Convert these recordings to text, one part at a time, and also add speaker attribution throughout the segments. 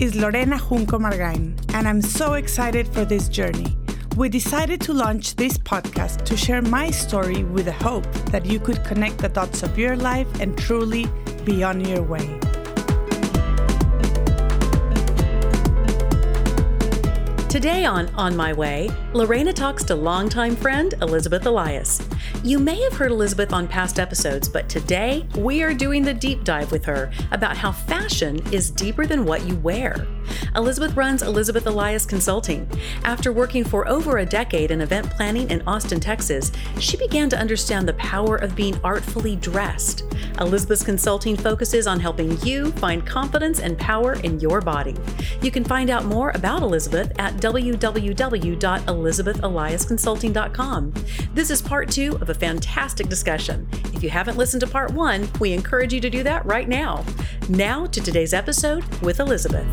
Speaker 1: is Lorena Junco Margain, and I'm so excited for this journey. We decided to launch this podcast to share my story with the hope that you could connect the dots of your life and truly be on your way.
Speaker 2: Today on On My Way, Lorena talks to longtime friend Elizabeth Elias. You may have heard Elizabeth on past episodes, but today we are doing the deep dive with her about how fashion is deeper than what you wear. Elizabeth runs Elizabeth Elias Consulting. After working for over a decade in event planning in Austin, Texas, she began to understand the power of being artfully dressed. Elizabeth's consulting focuses on helping you find confidence and power in your body. You can find out more about Elizabeth at www.elizabetheliasconsulting.com. This is part two of a fantastic discussion. If you haven't listened to part one, we encourage you to do that right now. Now to today's episode with Elizabeth.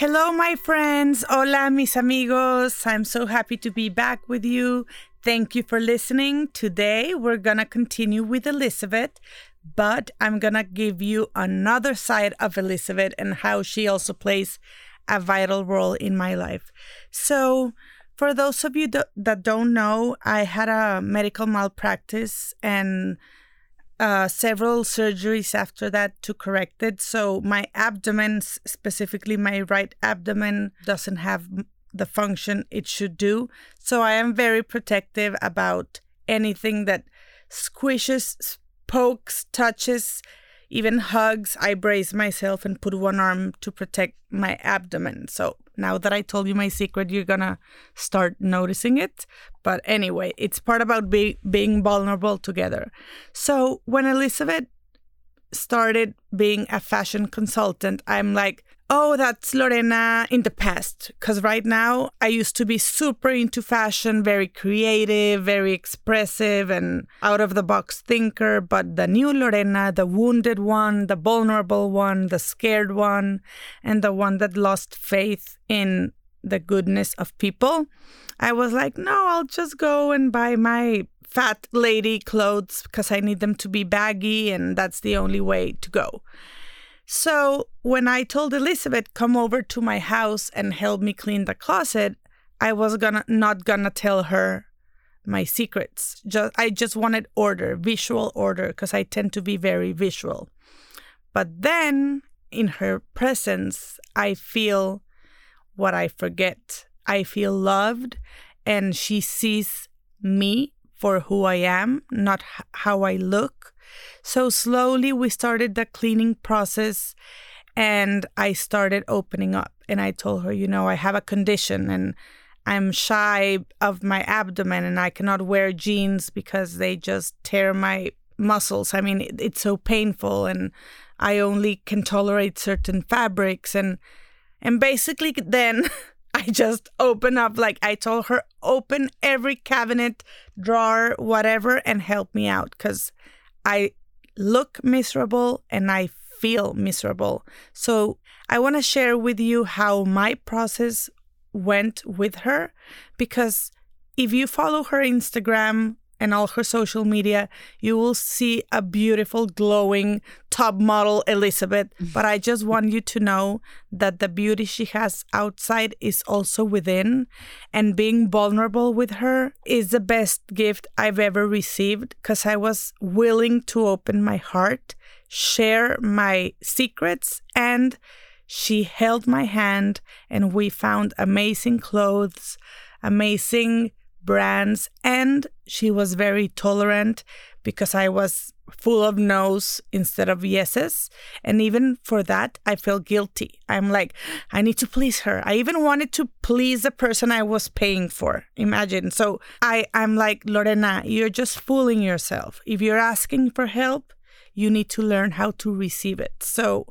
Speaker 1: Hello, my friends. Hola, mis amigos. I'm so happy to be back with you. Thank you for listening. Today, we're going to continue with Elizabeth, but I'm going to give you another side of Elizabeth and how she also plays a vital role in my life. So, for those of you that don't know, I had a medical malpractice and uh, several surgeries after that to correct it. So my abdomen, specifically my right abdomen, doesn't have the function it should do. So I am very protective about anything that squishes, pokes, touches, even hugs. I brace myself and put one arm to protect my abdomen. So now that I told you my secret, you're gonna start noticing it. But anyway, it's part about be- being vulnerable together. So when Elizabeth started being a fashion consultant, I'm like, oh, that's Lorena in the past. Because right now, I used to be super into fashion, very creative, very expressive, and out of the box thinker. But the new Lorena, the wounded one, the vulnerable one, the scared one, and the one that lost faith in the goodness of people, I was like, no, I'll just go and buy my fat lady clothes because I need them to be baggy, and that's the only way to go. So when I told Elizabeth come over to my house and help me clean the closet, I was gonna not gonna tell her my secrets. Just I just wanted order, visual order, because I tend to be very visual. But then in her presence, I feel what I forget. I feel loved, and she sees me for who I am, not how I look. So slowly we started the cleaning process and I started opening up. And I told her, you know, I have a condition and I'm shy of my abdomen and I cannot wear jeans because they just tear my muscles. I mean, it's so painful and I only can tolerate certain fabrics and and basically then I just open up like I told her open every cabinet, drawer, whatever and help me out cuz I look miserable and I feel miserable. So I want to share with you how my process went with her because if you follow her Instagram and all her social media, you will see a beautiful, glowing top model Elizabeth. Mm-hmm. But I just want you to know that the beauty she has outside is also within. And being vulnerable with her is the best gift I've ever received because I was willing to open my heart, share my secrets, and she held my hand and we found amazing clothes, amazing brands and she was very tolerant because I was full of no's instead of yeses. And even for that, I felt guilty. I'm like, I need to please her. I even wanted to please the person I was paying for. Imagine. So I, I'm like, Lorena, you're just fooling yourself. If you're asking for help, you need to learn how to receive it. So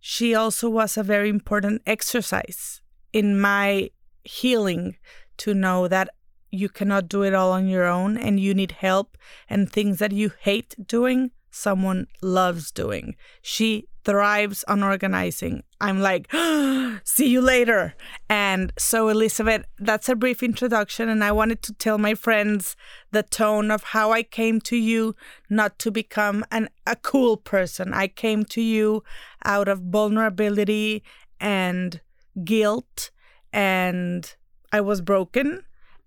Speaker 1: she also was a very important exercise in my healing to know that you cannot do it all on your own and you need help and things that you hate doing someone loves doing. She thrives on organizing. I'm like, see you later. And so, Elizabeth, that's a brief introduction. And I wanted to tell my friends the tone of how I came to you, not to become an, a cool person. I came to you out of vulnerability and guilt, and I was broken.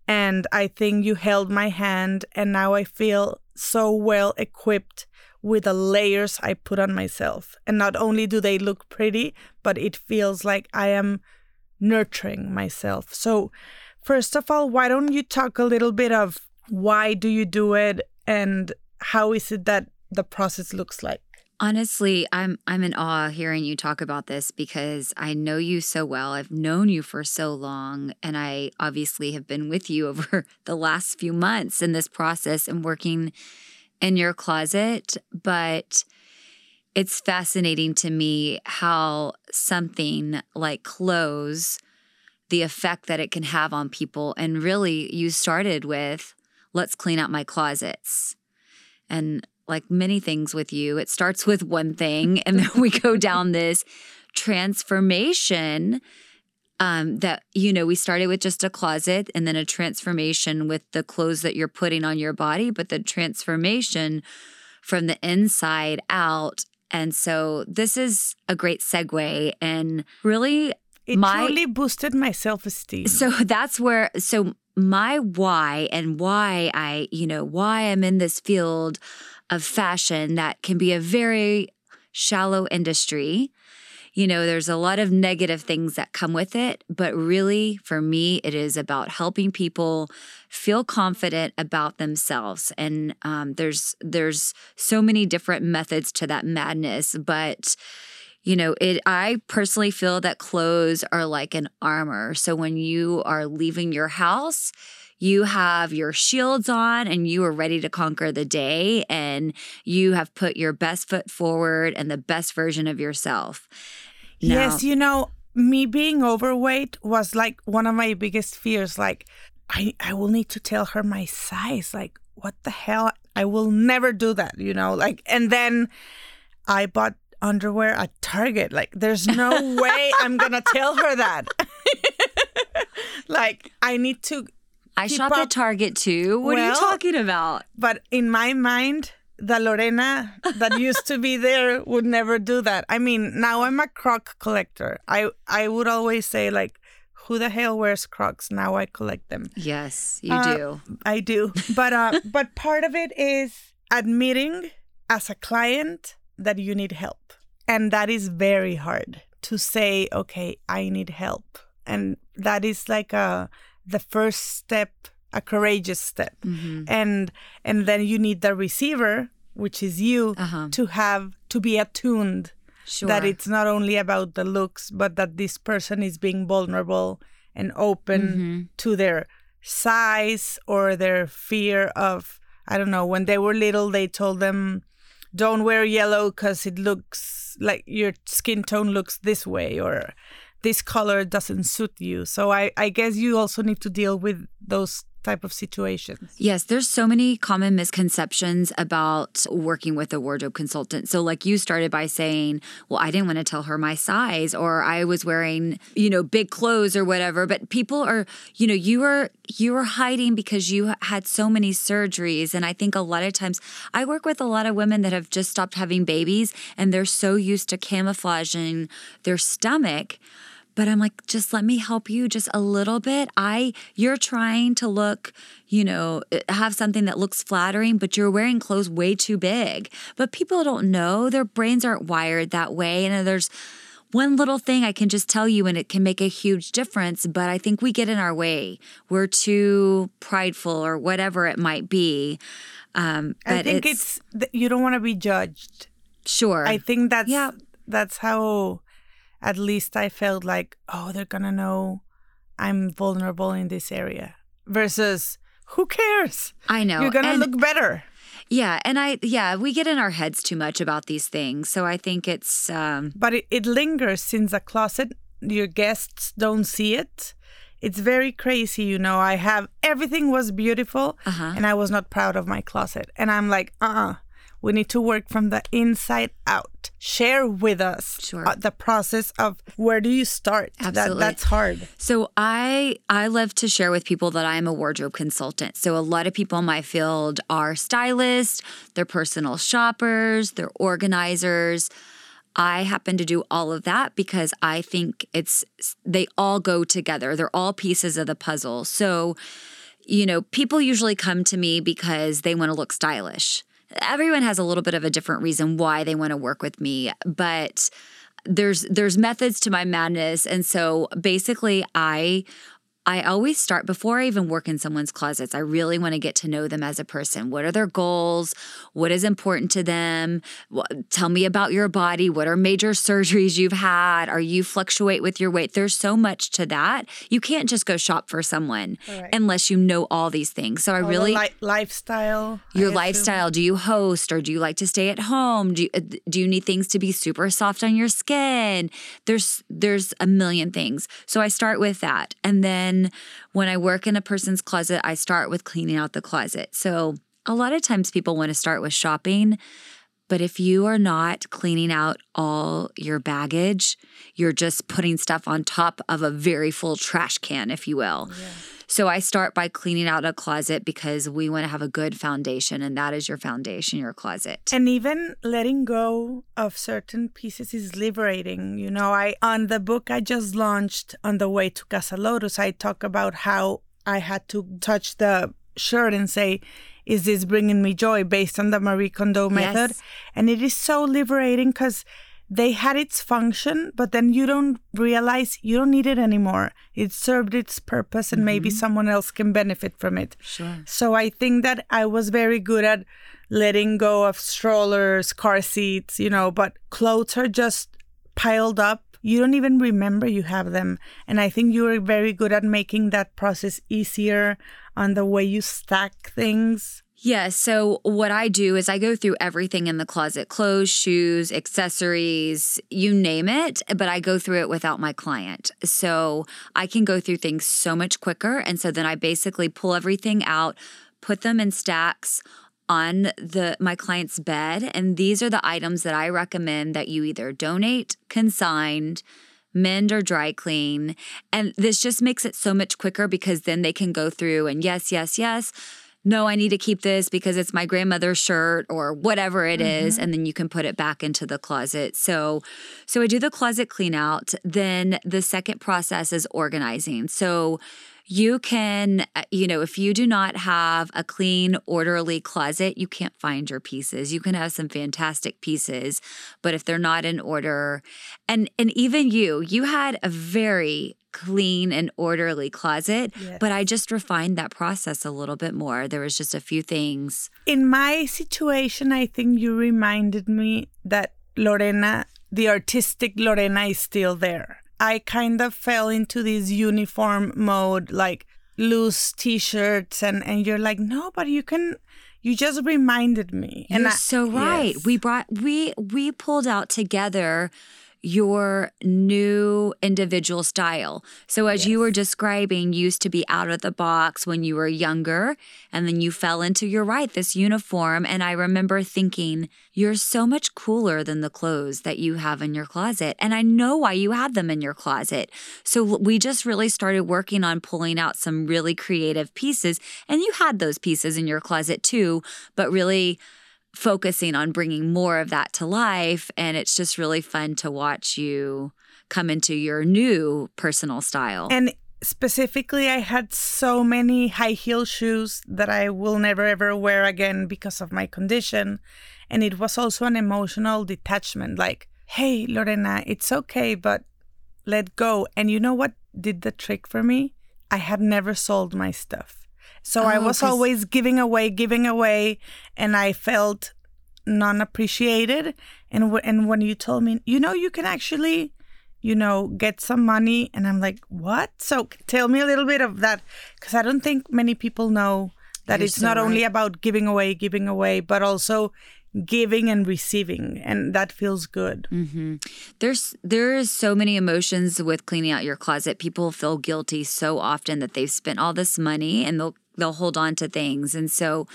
Speaker 1: And I think you held my hand, and now I feel so well equipped with the layers I put on myself. And not only do they look pretty, but it feels like I am nurturing myself. So, first of all, why don't you talk a little bit of why do you do it and how is it that the process looks like?
Speaker 3: Honestly, I'm I'm in awe hearing you talk about this because I know you so well. I've known you for so long and I obviously have been with you over the last few months in this process and working in your closet, but it's fascinating to me how something like clothes, the effect that it can have on people. And really, you started with, let's clean out my closets. And like many things with you, it starts with one thing, and then we go down this transformation um, that you know we started with just a closet and then a transformation with the clothes that you're putting on your body but the transformation from the inside out. And so this is a great segue and really
Speaker 1: it
Speaker 3: my,
Speaker 1: truly boosted my self-esteem.
Speaker 3: So that's where so my why and why i you know why i'm in this field of fashion that can be a very shallow industry you know, there's a lot of negative things that come with it, but really for me, it is about helping people feel confident about themselves. And um, there's there's so many different methods to that madness, but you know it i personally feel that clothes are like an armor so when you are leaving your house you have your shields on and you are ready to conquer the day and you have put your best foot forward and the best version of yourself
Speaker 1: no. Yes, you know, me being overweight was like one of my biggest fears. Like, I, I will need to tell her my size. Like, what the hell? I will never do that, you know? Like, and then I bought underwear at Target. Like, there's no way I'm going to tell her that. like, I need to.
Speaker 3: I shop up. at Target too. What well, are you talking about?
Speaker 1: But in my mind, the Lorena that used to be there would never do that. I mean, now I'm a croc collector. I I would always say like who the hell wears crocs? Now I collect them.
Speaker 3: Yes, you uh, do.
Speaker 1: I do. But uh but part of it is admitting as a client that you need help. And that is very hard to say, okay, I need help. And that is like a the first step a courageous step mm-hmm. and and then you need the receiver which is you uh-huh. to have to be attuned sure. that it's not only about the looks but that this person is being vulnerable and open mm-hmm. to their size or their fear of i don't know when they were little they told them don't wear yellow because it looks like your skin tone looks this way or this color doesn't suit you. So i i guess you also need to deal with those type of situations.
Speaker 3: Yes, there's so many common misconceptions about working with a wardrobe consultant. So like you started by saying, "Well, I didn't want to tell her my size or I was wearing, you know, big clothes or whatever." But people are, you know, you were you were hiding because you had so many surgeries and I think a lot of times I work with a lot of women that have just stopped having babies and they're so used to camouflaging their stomach but I'm like, just let me help you just a little bit. I, you're trying to look, you know, eh, have something that looks flattering, but you're wearing clothes way too big. But people don't know, their brains aren't wired that way. And there's, one little thing I can just tell you and it can make a huge difference, but I think we get in our way. We're too prideful or whatever it might be.
Speaker 1: Um, I think it's, it's you don't want to be judged.
Speaker 3: Sure.
Speaker 1: I think that's yeah. that's how at least I felt like, oh, they're gonna know I'm vulnerable in this area. Versus, who cares?
Speaker 3: I know.
Speaker 1: You're gonna look better.
Speaker 3: Yeah, and I yeah, we get in our heads too much about these things. So I think it's um
Speaker 1: But it, it lingers in the closet. Your guests don't see it. It's very crazy, you know. I have everything was beautiful uh-huh. and I was not proud of my closet. And I'm like, uh-uh We need to work from the inside out. Share with us
Speaker 3: Sure.
Speaker 1: uh, the process of where do you start?
Speaker 3: Absolutely.
Speaker 1: That, that's hard.
Speaker 3: So I I love to share with people that I am a wardrobe consultant. So a lot of people in my field are stylists, they're personal shoppers, they're organizers. I happen to do all of that because I think it's they all go together. They're all pieces of the puzzle. So, you know, people usually come to me because they want to look stylish. Everyone has a little bit of a different reason why they want to work with me, but there's there's methods to my madness and so basically i I always start before I even work in someone's closets. I really want to get to know them as a person. What are their goals? What is important to them? What, tell me about your body. What are major surgeries you've had? Are you fluctuate with your weight? There's so much to that. You can't just go shop for someone
Speaker 1: Right.
Speaker 3: unless you know all these things. So I
Speaker 1: All
Speaker 3: really
Speaker 1: li- lifestyle. I
Speaker 3: your
Speaker 1: assume.
Speaker 3: lifestyle do you host or do you like to stay at home do you, uh, do you need things to be super soft on your skin there's there's a million things so i start with that and then when i work in a person's closet i start with cleaning out the closet so a lot of times people want to start with shopping but if you are not cleaning out all your baggage, you're just putting stuff on top of a very full trash can, if you will. So I start by cleaning out a closet because we want to have a good foundation, and that is your foundation, your closet.
Speaker 1: And even letting go of certain pieces is liberating. You know, I on the book I just launched on the way to Casa Lotus, I talk about how I had to touch the shirt and say, "Is this bringing me joy?" Based on the Marie Kondo method,
Speaker 3: Yes.
Speaker 1: and it is so liberating because they had its function, but then you don't realize you don't need it anymore. It served its purpose, and maybe mm-hmm. someone else can benefit from it.
Speaker 3: Sure.
Speaker 1: So I think that I was very good at letting go of strollers, car seats, you know, but clothes are just piled up. You don't even remember you have them. And I think you are very good at making that process easier on the way you stack things.
Speaker 3: Yeah. So what I do is I go through everything in the closet clothes, shoes, accessories, you name it, but I go through it without my client. So I can go through things so much quicker. And so then I basically pull everything out, put them in stacks on the my client's bed and these are the items that I recommend that you either donate, consigned, mend or dry clean. And this just makes it so much quicker because then they can go through and yes, yes, yes. No, I need to keep this because it's my grandmother's shirt or whatever it mm-hmm. is, and then you can put it back into the closet. So so I do the closet clean out. Then the second process is organizing. So you can, uh, you know, if you do not have a clean, orderly closet, you can't find your pieces. You can have some fantastic pieces, but if they're not in order, and and even you, you had a very clean and orderly closet,
Speaker 1: Yes.
Speaker 3: but I just refined that process a little bit more. There was just a few things.
Speaker 1: In my situation, I think you reminded me that Lorena, the artistic Lorena, is still there. I kind of fell into this uniform mode, like loose t-shirts, and and you're like, no, but you can. You just reminded me,
Speaker 3: You're
Speaker 1: and I-
Speaker 3: so right.
Speaker 1: Yes.
Speaker 3: We brought we we pulled out together your new individual style. So as you were describing you used to be out of the box when you were younger and then you fell into you're right this uniform and I remember thinking you're so much cooler than the clothes that you have in your closet and I know why you had them in your closet. So we just really started working on pulling out some really creative pieces and you had those pieces in your closet too, but really focusing on bringing more of that to life. And it's just really fun to watch you come into your new personal style.
Speaker 1: And specifically, I had so many high heel shoes that I will never ever wear again because of my condition. And it was also an emotional detachment like, hey, Lorena, it's okay, but let go. And you know what did the trick for me? I had never sold my stuff. So I was always giving away, giving away, and I felt non appreciated. And, w- and when you told me, you know, you can actually you know, get some money. And I'm like, what? So tell me a little bit of that. Because I don't think many people know that
Speaker 3: You're
Speaker 1: it's not only about giving away, giving away, but also giving and receiving. And that feels good.
Speaker 3: hmm There's there is so many emotions with cleaning out your closet. People feel guilty so often that they've spent all this money and they'll they'll hold on to things. And so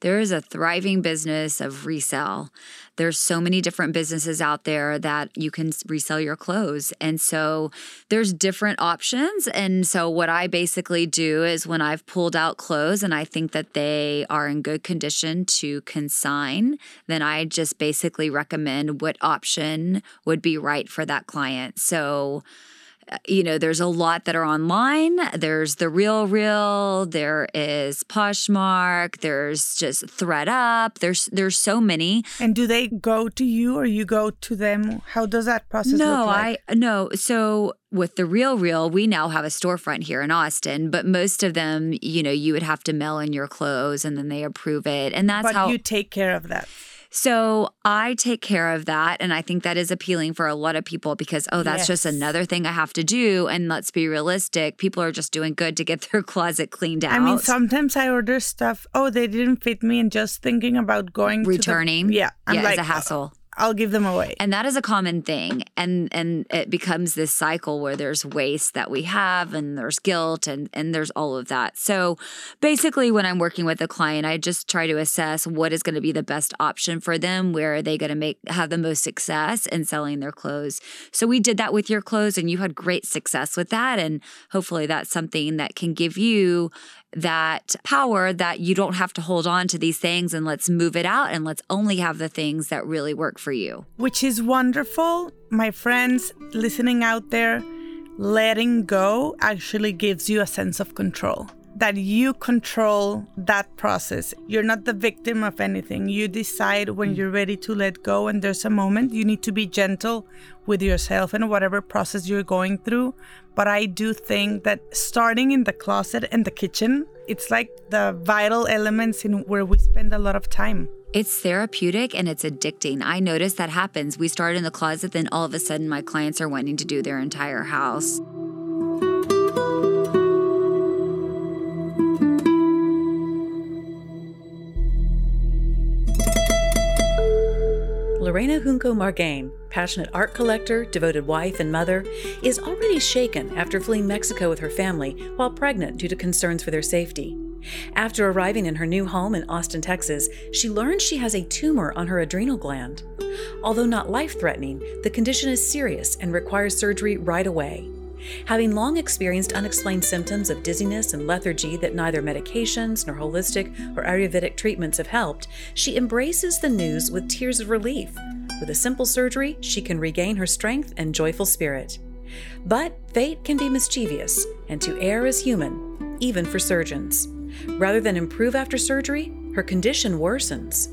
Speaker 3: there is a thriving business of resale. There's so many different businesses out there that you can resell your clothes. And so there's different options. And so what I basically do is when I've pulled out clothes and I think that they are in good condition to consign, then I just basically recommend what option would be right for that client. So you know, there's a lot that are online. There's the Real Real. There is Poshmark. There's just thredUP. There's there's so many.
Speaker 1: And do they go to you or you go to them? How does that process
Speaker 3: no,
Speaker 1: like?
Speaker 3: I no. So with the Real Real, we now have a storefront here in Austin, but most of them, you know, you would have to mail in your clothes and then they approve it, and that's
Speaker 1: but
Speaker 3: how
Speaker 1: you take care of that.
Speaker 3: So I take care of that. And I think that is appealing for a lot of people because, oh, that's yes. just another thing I have to do. And let's be realistic, people are just doing good to get their closet cleaned out.
Speaker 1: I mean, sometimes I order stuff, oh, they didn't fit me, and just thinking about going
Speaker 3: returning.
Speaker 1: The, yeah.
Speaker 3: I'm yeah, like, it's a hassle.
Speaker 1: I'll give them away.
Speaker 3: And that is a common thing. And and it becomes this cycle where there's waste that we have and there's guilt and and there's all of that. So basically when I'm working with a client, I just try to assess what is going to be the best option for them, where are they going to make have the most success in selling their clothes. So we did that with your clothes and you had great success with that and hopefully that's something that can give you that power that you don't have to hold on to these things and let's move it out and let's only have the things that really work for you.
Speaker 1: Which is wonderful. My friends listening out there, letting go actually gives you a sense of control. That you control that process. You're not the victim of anything. You decide when mm. you're ready to let go, and there's a moment you need to be gentle with yourself and whatever process you're going through. But I do think that starting in the closet and the kitchen, it's like the vital elements in where we spend a lot of time.
Speaker 3: It's therapeutic and it's addicting. I notice that happens. We start in the closet, then all of a sudden my clients are wanting to do their entire house.
Speaker 2: Lorena Junco Margain, passionate art collector, devoted wife, and mother, is already shaken after fleeing Mexico with her family while pregnant due to concerns for their safety. After arriving in her new home in Austin, Texas, she learns she has a tumor on her adrenal gland. Although not life threatening, the condition is serious and requires surgery right away. Having long experienced unexplained symptoms of dizziness and lethargy that neither medications nor holistic or Ayurvedic treatments have helped, she embraces the news with tears of relief. With a simple surgery, she can regain her strength and joyful spirit. But fate can be mischievous, and to err is human, even for surgeons. Rather than improve after surgery, her condition worsens.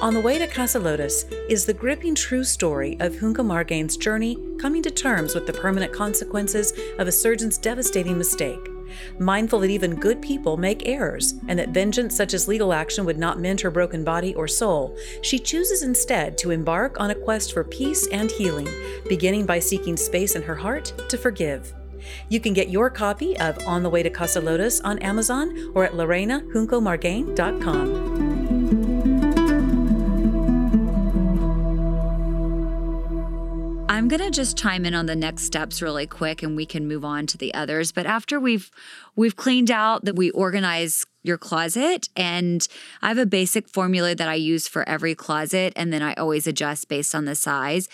Speaker 2: On the Way to Casa Lotus is the gripping true story of Junco Margain's journey coming to terms with the permanent consequences of a surgeon's devastating mistake. Mindful that even good people make errors and that vengeance such as legal action would not mend her broken body or soul, she chooses instead to embark on a quest for peace and healing, beginning by seeking space in her heart to forgive. You can get your copy of On the Way to Casa Lotus on Amazon or at lorenajuncomargain.com.
Speaker 3: I'm going to just chime in on the next steps really quick and we can move on to the others. But after we've we've cleaned out that we organize your closet and I have a basic formula that I use for every closet and then I always adjust based on the size.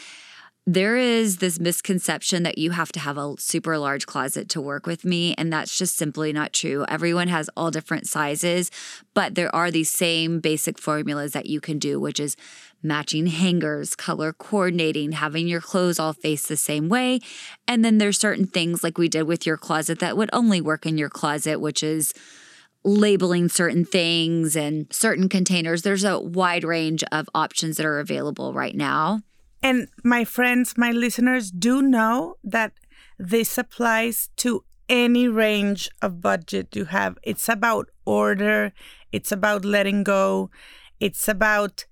Speaker 3: There is this misconception that you have to have a super large closet to work with me, and that's just simply not true. Everyone has all different sizes, but there are these same basic formulas that you can do, which is matching hangers, color coordinating, having your clothes all face the same way. And then there's certain things like we did with your closet that would only work in your closet, which is labeling certain things and certain containers. There's a wide range of options that are available right now.
Speaker 1: And my friends, my listeners do know that this applies to any range of budget you have. It's about order, it's about letting go, it's about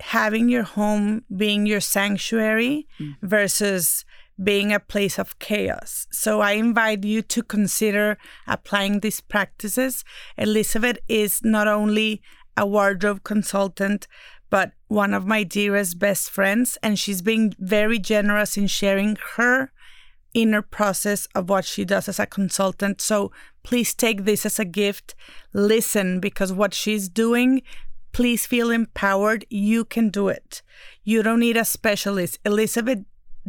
Speaker 1: having your home being your sanctuary mm. versus being a place of chaos. So I invite you to consider applying these practices. Elizabeth is not only a wardrobe consultant, but one of my dearest best friends, and she's been very generous in sharing her inner process of what she does as a consultant. So please take this as a gift. Listen, because what she's doing please feel empowered. You can do it. You don't need a specialist. Elizabeth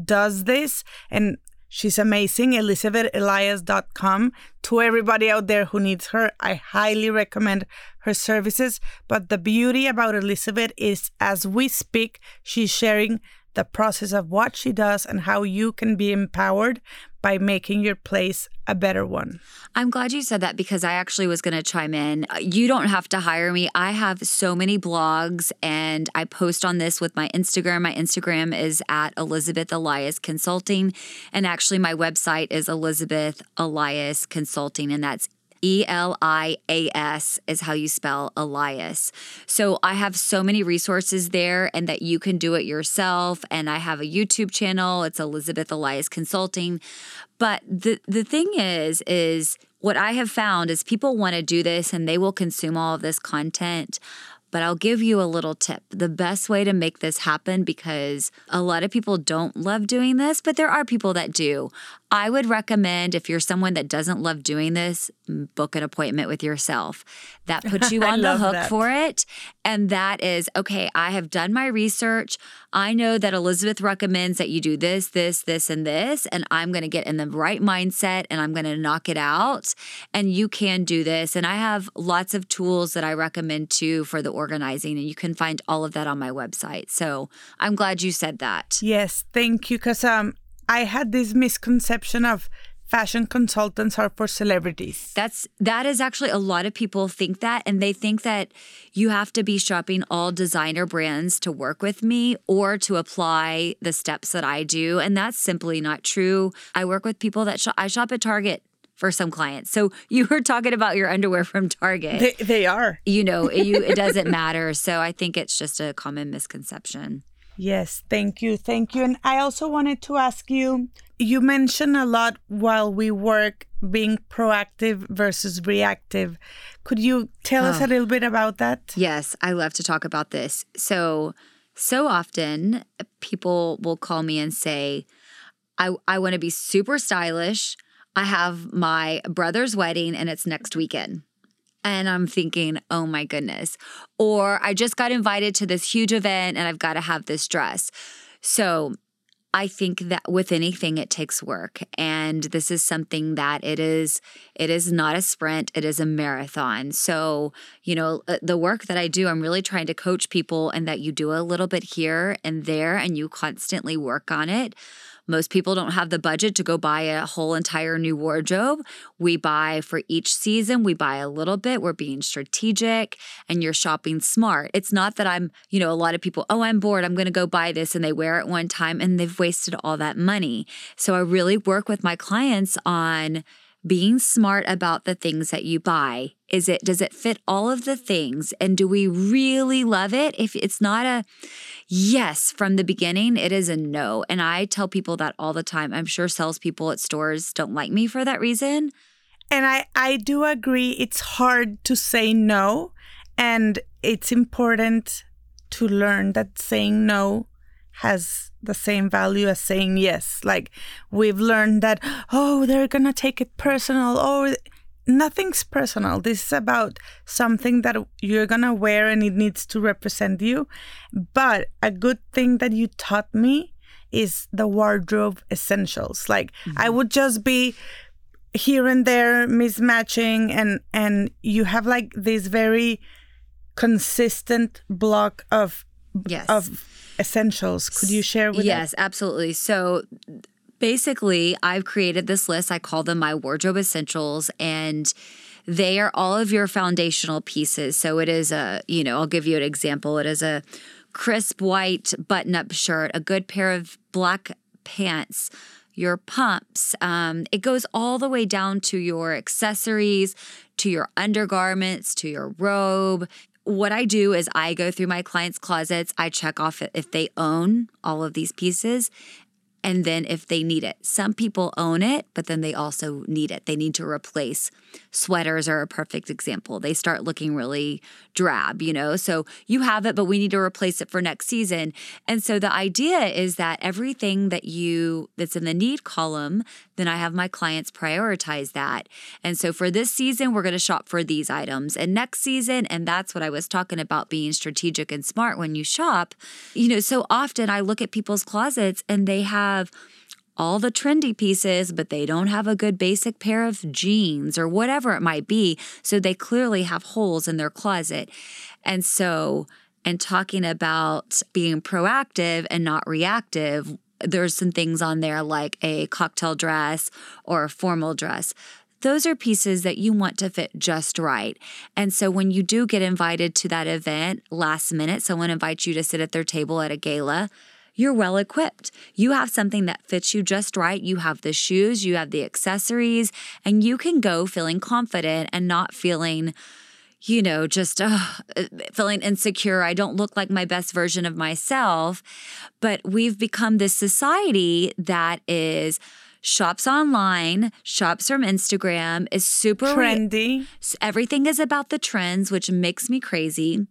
Speaker 1: does this and she's amazing. ElizabethElias.com. To everybody out there who needs her, I highly recommend her services. But the beauty about Elizabeth is as we speak, she's sharing the process of what she does and how you can be empowered by making your place a better one.
Speaker 3: I'm glad you said that because I actually was going to chime in. Uh, you don't have to hire me. I have so many blogs and I post on this with my Instagram. My Instagram is at Elizabeth Elias Consulting. And actually, my website is Elizabeth Elias Consulting, and that's E L I A S is how you spell Elias. So I have so many resources there and that you can do it yourself. And I have a YouTube channel. It's Elizabeth Elias Consulting. But the the thing is, is what I have found is people want to do this and they will consume all of this content. But I'll give you a little tip. The best way to make this happen, because a lot of people don't love doing this, but there are people that do. I would recommend if you're someone that doesn't love doing this, book an appointment with yourself. That puts you on the hook
Speaker 1: that.
Speaker 3: for it. And that is okay, I have done my research. I know that Elizabeth recommends that you do this, this, this, and this. And I'm going to get in the right mindset and I'm going to knock it out. And you can do this. And I have lots of tools that I recommend too for the organizing. And you can find all of that on my website. So I'm glad you said that.
Speaker 1: Yes, thank you. Because um, I had this misconception of fashion consultants are for celebrities.
Speaker 3: That's that is actually a lot of people think that and they think that you have to be shopping all designer brands to work with me or to apply the steps that I do and that's simply not true. I work with people that shop, I shop at Target for some clients. So you were talking about your underwear from Target.
Speaker 1: They, they are.
Speaker 3: You know, you it doesn't matter. So I think it's just a common misconception.
Speaker 1: Yes, thank you. Thank you. And I also wanted to ask you you mentioned a lot while we work being proactive versus reactive. Could you tell us
Speaker 3: Oh.
Speaker 1: a little bit about that?
Speaker 3: Yes, I love to talk about this. So, so often people will call me and say, I, I want to be super stylish. I have my brother's wedding and it's next weekend. And I'm thinking, oh my goodness. Or I just got invited to this huge event and I've got to have this dress. So I think that with anything it takes work and this is something that it is it is not a sprint it is a marathon. So, you know, uh, the work that I do I'm really trying to coach people and that you do a little bit here and there and you constantly work on it. Most people don't have the budget to go buy a whole entire new wardrobe. We buy for each season, we buy a little bit. We're being strategic and you're shopping smart. It's not that I'm, you know, a lot of people, oh, I'm bored, I'm going to go buy this and they wear it one time and they've wasted all that money. So I really work with my clients on being smart about the things that you buy. Is it does it fit all of the things and do we really love it? If it's not a yes from the beginning, it is a no. And I tell people that all the time. I'm sure salespeople at stores don't like me for that reason.
Speaker 1: And I, I do agree it's hard to say no. And it's important to learn that saying no has the same value as saying yes. Like we've learned that, oh, they're going to take it personal. Oh, nothing's personal. This is about something that you're going to wear and it needs to represent you. But a good thing that you taught me is the wardrobe essentials. Like I mm-hmm. would just be here and there mismatching and and you have like this very consistent block of
Speaker 3: Yes.
Speaker 1: of essentials. Could you share with us?
Speaker 3: Yes, absolutely. So basically, I've created this list. I call them my wardrobe essentials and they are all of your foundational pieces. So it is a, you know, I'll give you an example. It is a crisp white button up shirt, a good pair of black pants, your pumps. Um, it goes all the way down to your accessories, to your undergarments, to your robe. What I do is I go through my clients' closets, I check off if they own all of these pieces. And then if they need it. Some people own it, but then they also need it. They need to replace. Sweaters are a perfect example. They start looking really drab, you know? So you have it, but we need to replace it for next season. And so the idea is that everything that you that's in the need column, then I have my clients prioritize that. And so for this season, we're going to shop for these items. And next season, and that's what I was talking about being strategic and smart when you shop. You know, so often I look at people's closets and they have all the trendy pieces, but they don't have a good basic pair of jeans or whatever it might be. So they clearly have holes in their closet. And so, and talking about being proactive and not reactive, there's some things on there like a cocktail dress or a formal dress. Those are pieces that you want to fit just right. And so when you do get invited to that event last minute, someone invites you to sit at their table at a gala, you're well equipped. You have something that fits you just right. You have the shoes, you have the accessories, and you can go feeling confident and not feeling, you know, just uh, feeling insecure. I don't look like my best version of myself. But we've become this society that is shops online, shops from Instagram, is super
Speaker 1: trendy.
Speaker 3: Everything is about the trends, which makes me crazy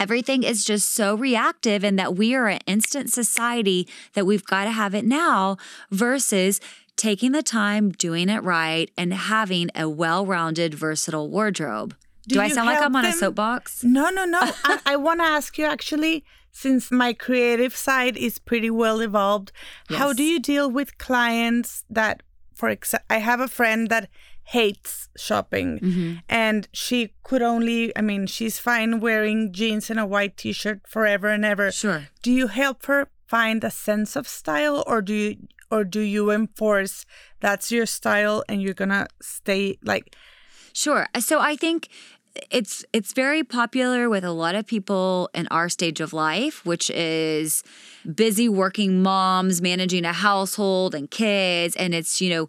Speaker 3: everything is just so reactive and that we are an instant society that we've got to have it now versus taking the time, doing it right, and having a well rounded, versatile wardrobe. Do, Do I sound like I'm on them? a soapbox?
Speaker 1: No, no, no. I, I want to ask you actually, since my creative side is pretty well evolved, yes. how do you deal with clients that, for example, I have a friend that hates shopping. Mm-hmm. and she could only i mean she's fine wearing jeans and a white t-shirt forever and ever.
Speaker 3: Sure.
Speaker 1: Do you help her find a sense of style or do you or do you enforce that's your style and you're gonna stay like
Speaker 3: sure. So i think it's it's very popular with a lot of people in our stage of life which is busy working moms managing a household and kids and it's you know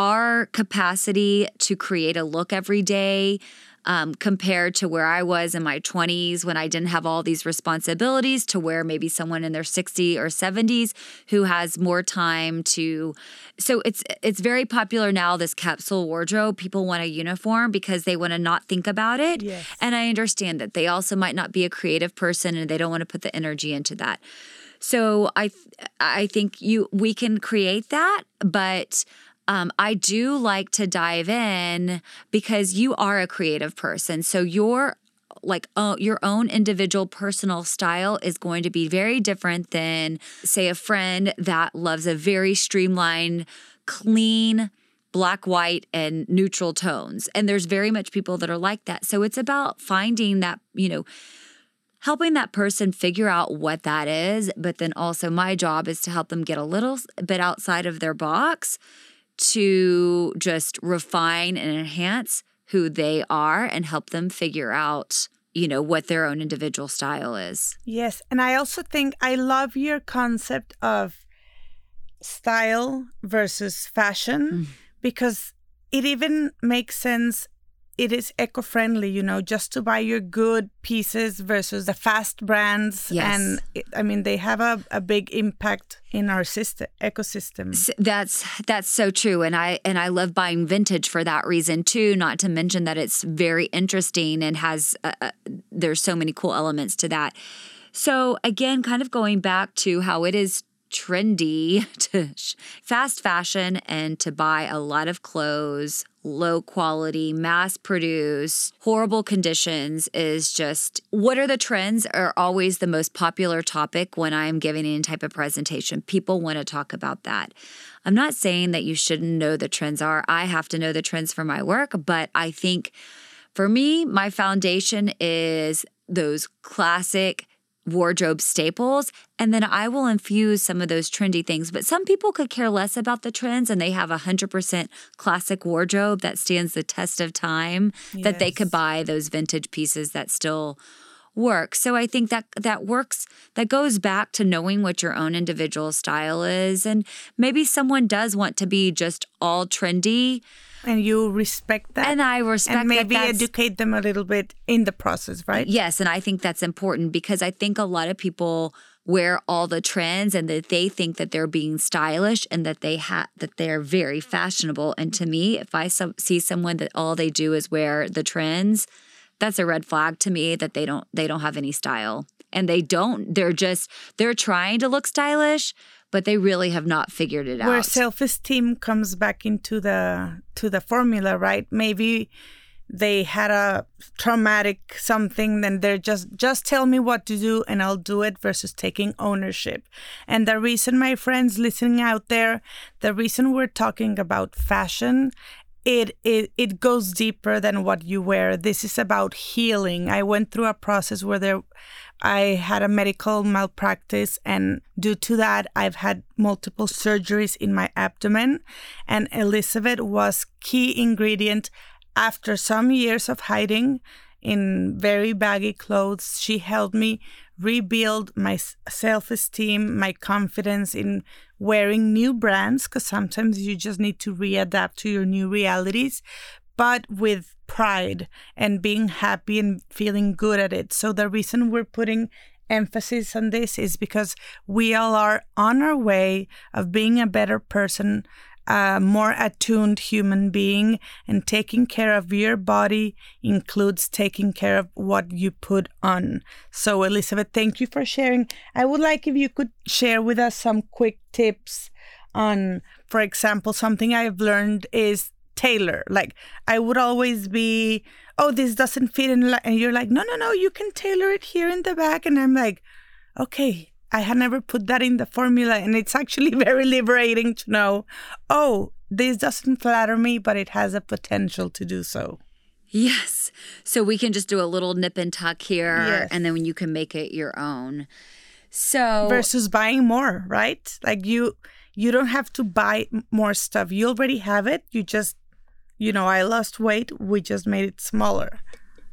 Speaker 3: our capacity to create a look every day um, compared to where I was in my 20s when I didn't have all these responsibilities, to where maybe someone in their 60s or 70s who has more time to. So it's it's very popular now. This capsule wardrobe, people want a uniform because they want to not think about it,
Speaker 1: yes.
Speaker 3: and I understand that they also might not be a creative person and they don't want to put the energy into that. So I I think you we can create that, but um, I do like to dive in because you are a creative person. So your like uh, your own individual personal style is going to be very different than say a friend that loves a very streamlined clean black white and neutral tones. And there's very much people that are like that. So it's about finding that you know helping that person figure out what that is. But then also my job is to help them get a little bit outside of their box to just refine and enhance who they are and help them figure out you know what their own individual style is
Speaker 1: yes and i also think i love your concept of style versus fashion mm. because it even makes sense it is eco-friendly you know just to buy your good pieces versus the fast brands.
Speaker 3: Yes.
Speaker 1: and it, i mean they have a, a big impact in our system ecosystem.
Speaker 3: That's that's so true. And i and i love buying vintage for that reason too not to mention that it's very interesting and has uh, uh there's so many cool elements to that. So again kind of going back to how it is trendy to fast fashion and to buy a lot of clothes, low quality, mass produced, horrible conditions is just what are the trends are always the most popular topic when I'm giving any type of presentation. People want to talk about that. I'm not saying that you shouldn't know the trends are. I have to know the trends for my work, but I think for me, my foundation is those classic wardrobe staples and then I will infuse some of those trendy things. But some people could care less about the trends and they have a 100% classic wardrobe that stands the test of time yes. that they could buy those vintage pieces that still work. So I think that that works that goes back to knowing what your own individual style is and maybe someone does want to be just all trendy
Speaker 1: and you respect that
Speaker 3: and i respect
Speaker 1: and maybe educate them a little bit in the process right
Speaker 3: yes and i think that's important because i think a lot of people wear all the trends and that they think that they're being stylish and that they have that they're very fashionable. And to me, if I so- see someone that all they do is wear the trends, that's a red flag to me that they don't they don't have any style. And they don't they're just they're trying to look stylish, but they really have not figured it
Speaker 1: Where
Speaker 3: out.
Speaker 1: Where self-esteem comes back into the to the formula, right? Maybe they had a traumatic something then they're just just tell me what to do and I'll do it versus taking ownership. And the reason my friends listening out there, the reason we're talking about fashion it, it it goes deeper than what you wear. This is about healing. I went through a process where there I had a medical malpractice and due to that I've had multiple surgeries in my abdomen and Elizabeth was key ingredient after some years of hiding in very baggy clothes. She helped me rebuild my self-esteem, my confidence in wearing new brands because sometimes you just need to readapt to your new realities, but with pride and being happy and feeling good at it. So the reason we're putting emphasis on this is because we all are on our way of being a better person a more attuned human being and taking care of your body includes taking care of what you put on. So, Elizabeth, thank you for sharing. I would like if you could share with us some quick tips on, for example, something I've learned is tailor. Like, I would always be, oh, this doesn't fit in, and you're like, no, no, no, you can tailor it here in the back. And I'm like, okay, I had never put that in the formula, and it's actually very liberating to know, oh, this doesn't flatter me, but it has a potential to do so.
Speaker 3: Yes. So we can just do a little nip and tuck here,
Speaker 1: Yes.
Speaker 3: and then you can make it your own. So
Speaker 1: Versus buying more, right? Like you, you don't have to buy more stuff. You already have it. You just, you know, I lost weight. We just made it smaller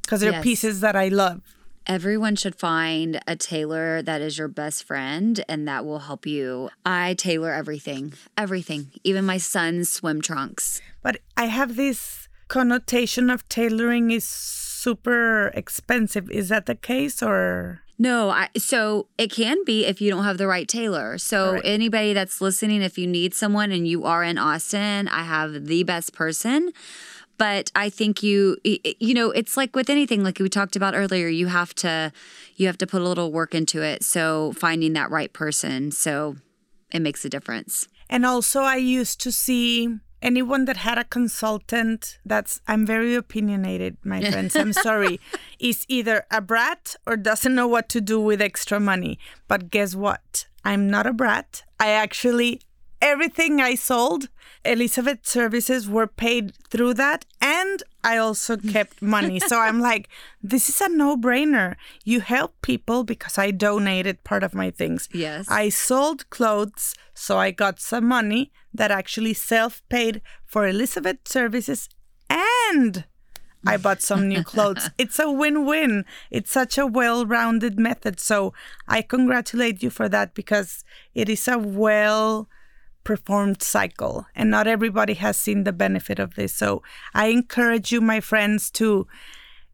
Speaker 1: because they're
Speaker 3: Yes.
Speaker 1: pieces that I love.
Speaker 3: everyone should find a tailor that is your best friend, and that will help you. I tailor everything, everything, even my son's swim trunks.
Speaker 1: But I have this connotation of tailoring is super expensive. Is that the case or?
Speaker 3: No, I so it can be if you don't have the right tailor. So
Speaker 1: Right.
Speaker 3: anybody that's listening, if you need someone and you are in Austin, I have the best person. But I think you you know, it's like with anything like we talked about earlier, you have to you have to put a little work into it. So finding that right person, so it makes a difference.
Speaker 1: And also, I used to see anyone that had a consultant that's, I'm very opinionated, my friends. I'm sorry, is either a brat or doesn't know what to do with extra money. But guess what? I'm not a brat. I actually, everything I sold, Elizabeth services were paid through that. And I also kept money. so I'm like, this is a no brainer. You help people because I donated part of my things.
Speaker 3: Yes.
Speaker 1: I sold clothes, so I got some money that actually self paid for Elizabeth services and I bought some new clothes. It's a win win. It's such a well rounded method. So I congratulate you for that because it is a well performed cycle and not everybody has seen the benefit of this. So I encourage you, my friends, to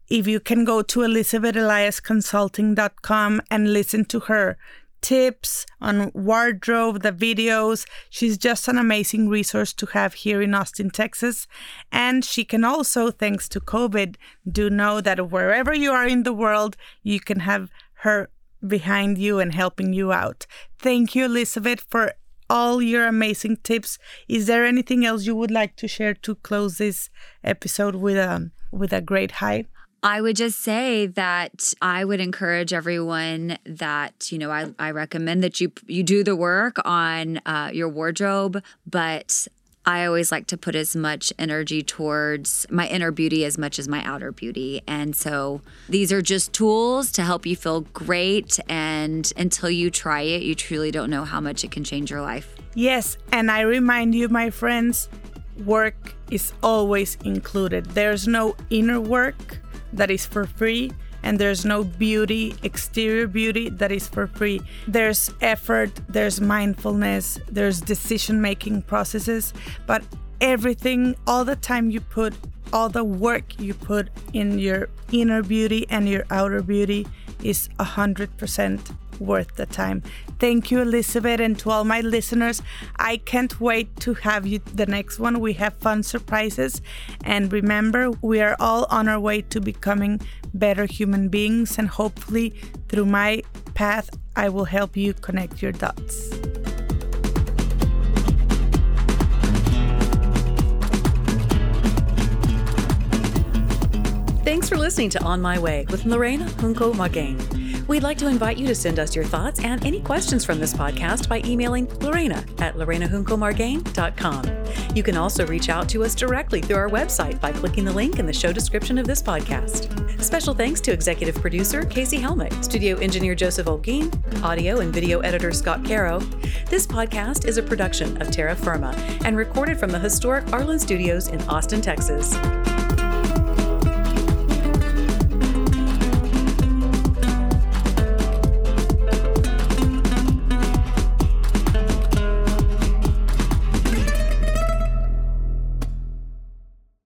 Speaker 1: if you can go to elizabetheliasconsulting.com and listen to her tips on wardrobe, the videos. She's just an amazing resource to have here in Austin, Texas. And she can also, thanks to COVID, do know that wherever you are in the world, you can have her behind you and helping you out. Thank you, Elizabeth, for all your amazing tips. Is there anything else you would like to share to close this episode with a with a great high?
Speaker 3: I would just say that I would encourage everyone that you know I, I recommend that you you do the work on uh, your wardrobe, but I always like to put as much energy towards my inner beauty as much as my outer beauty, and so these are just tools to help you feel great. And until you try it, you truly don't know how much it can change your life.
Speaker 1: Yes, and I remind you, my friends, work is always included. There's no inner work that is for free, and there's no beauty, exterior beauty that is for free. There's effort, there's mindfulness, there's decision making processes, but everything, all the time you put, all the work you put in your inner beauty and your outer beauty is 100% worth the time. Thank you, Elizabeth, and to all my listeners. I can't wait to have you the next one. We have fun surprises. And remember, we are all on our way to becoming better human beings, and hopefully, through my path, I will help you connect your dots.
Speaker 2: Thanks for listening to On My Way with Lorena Junco Margain. We'd like to invite you to send us your thoughts and any questions from this podcast by emailing Lorena at lorenajuncomargain.com. You can also reach out to us directly through our website by clicking the link in the show description of this podcast. Special thanks to executive producer Casey Helmick, studio engineer Joseph Olguin, audio and video editor Scott Caro. This podcast is a production of Terra Firma and recorded from the historic Arlyn Studios in Austin, Texas.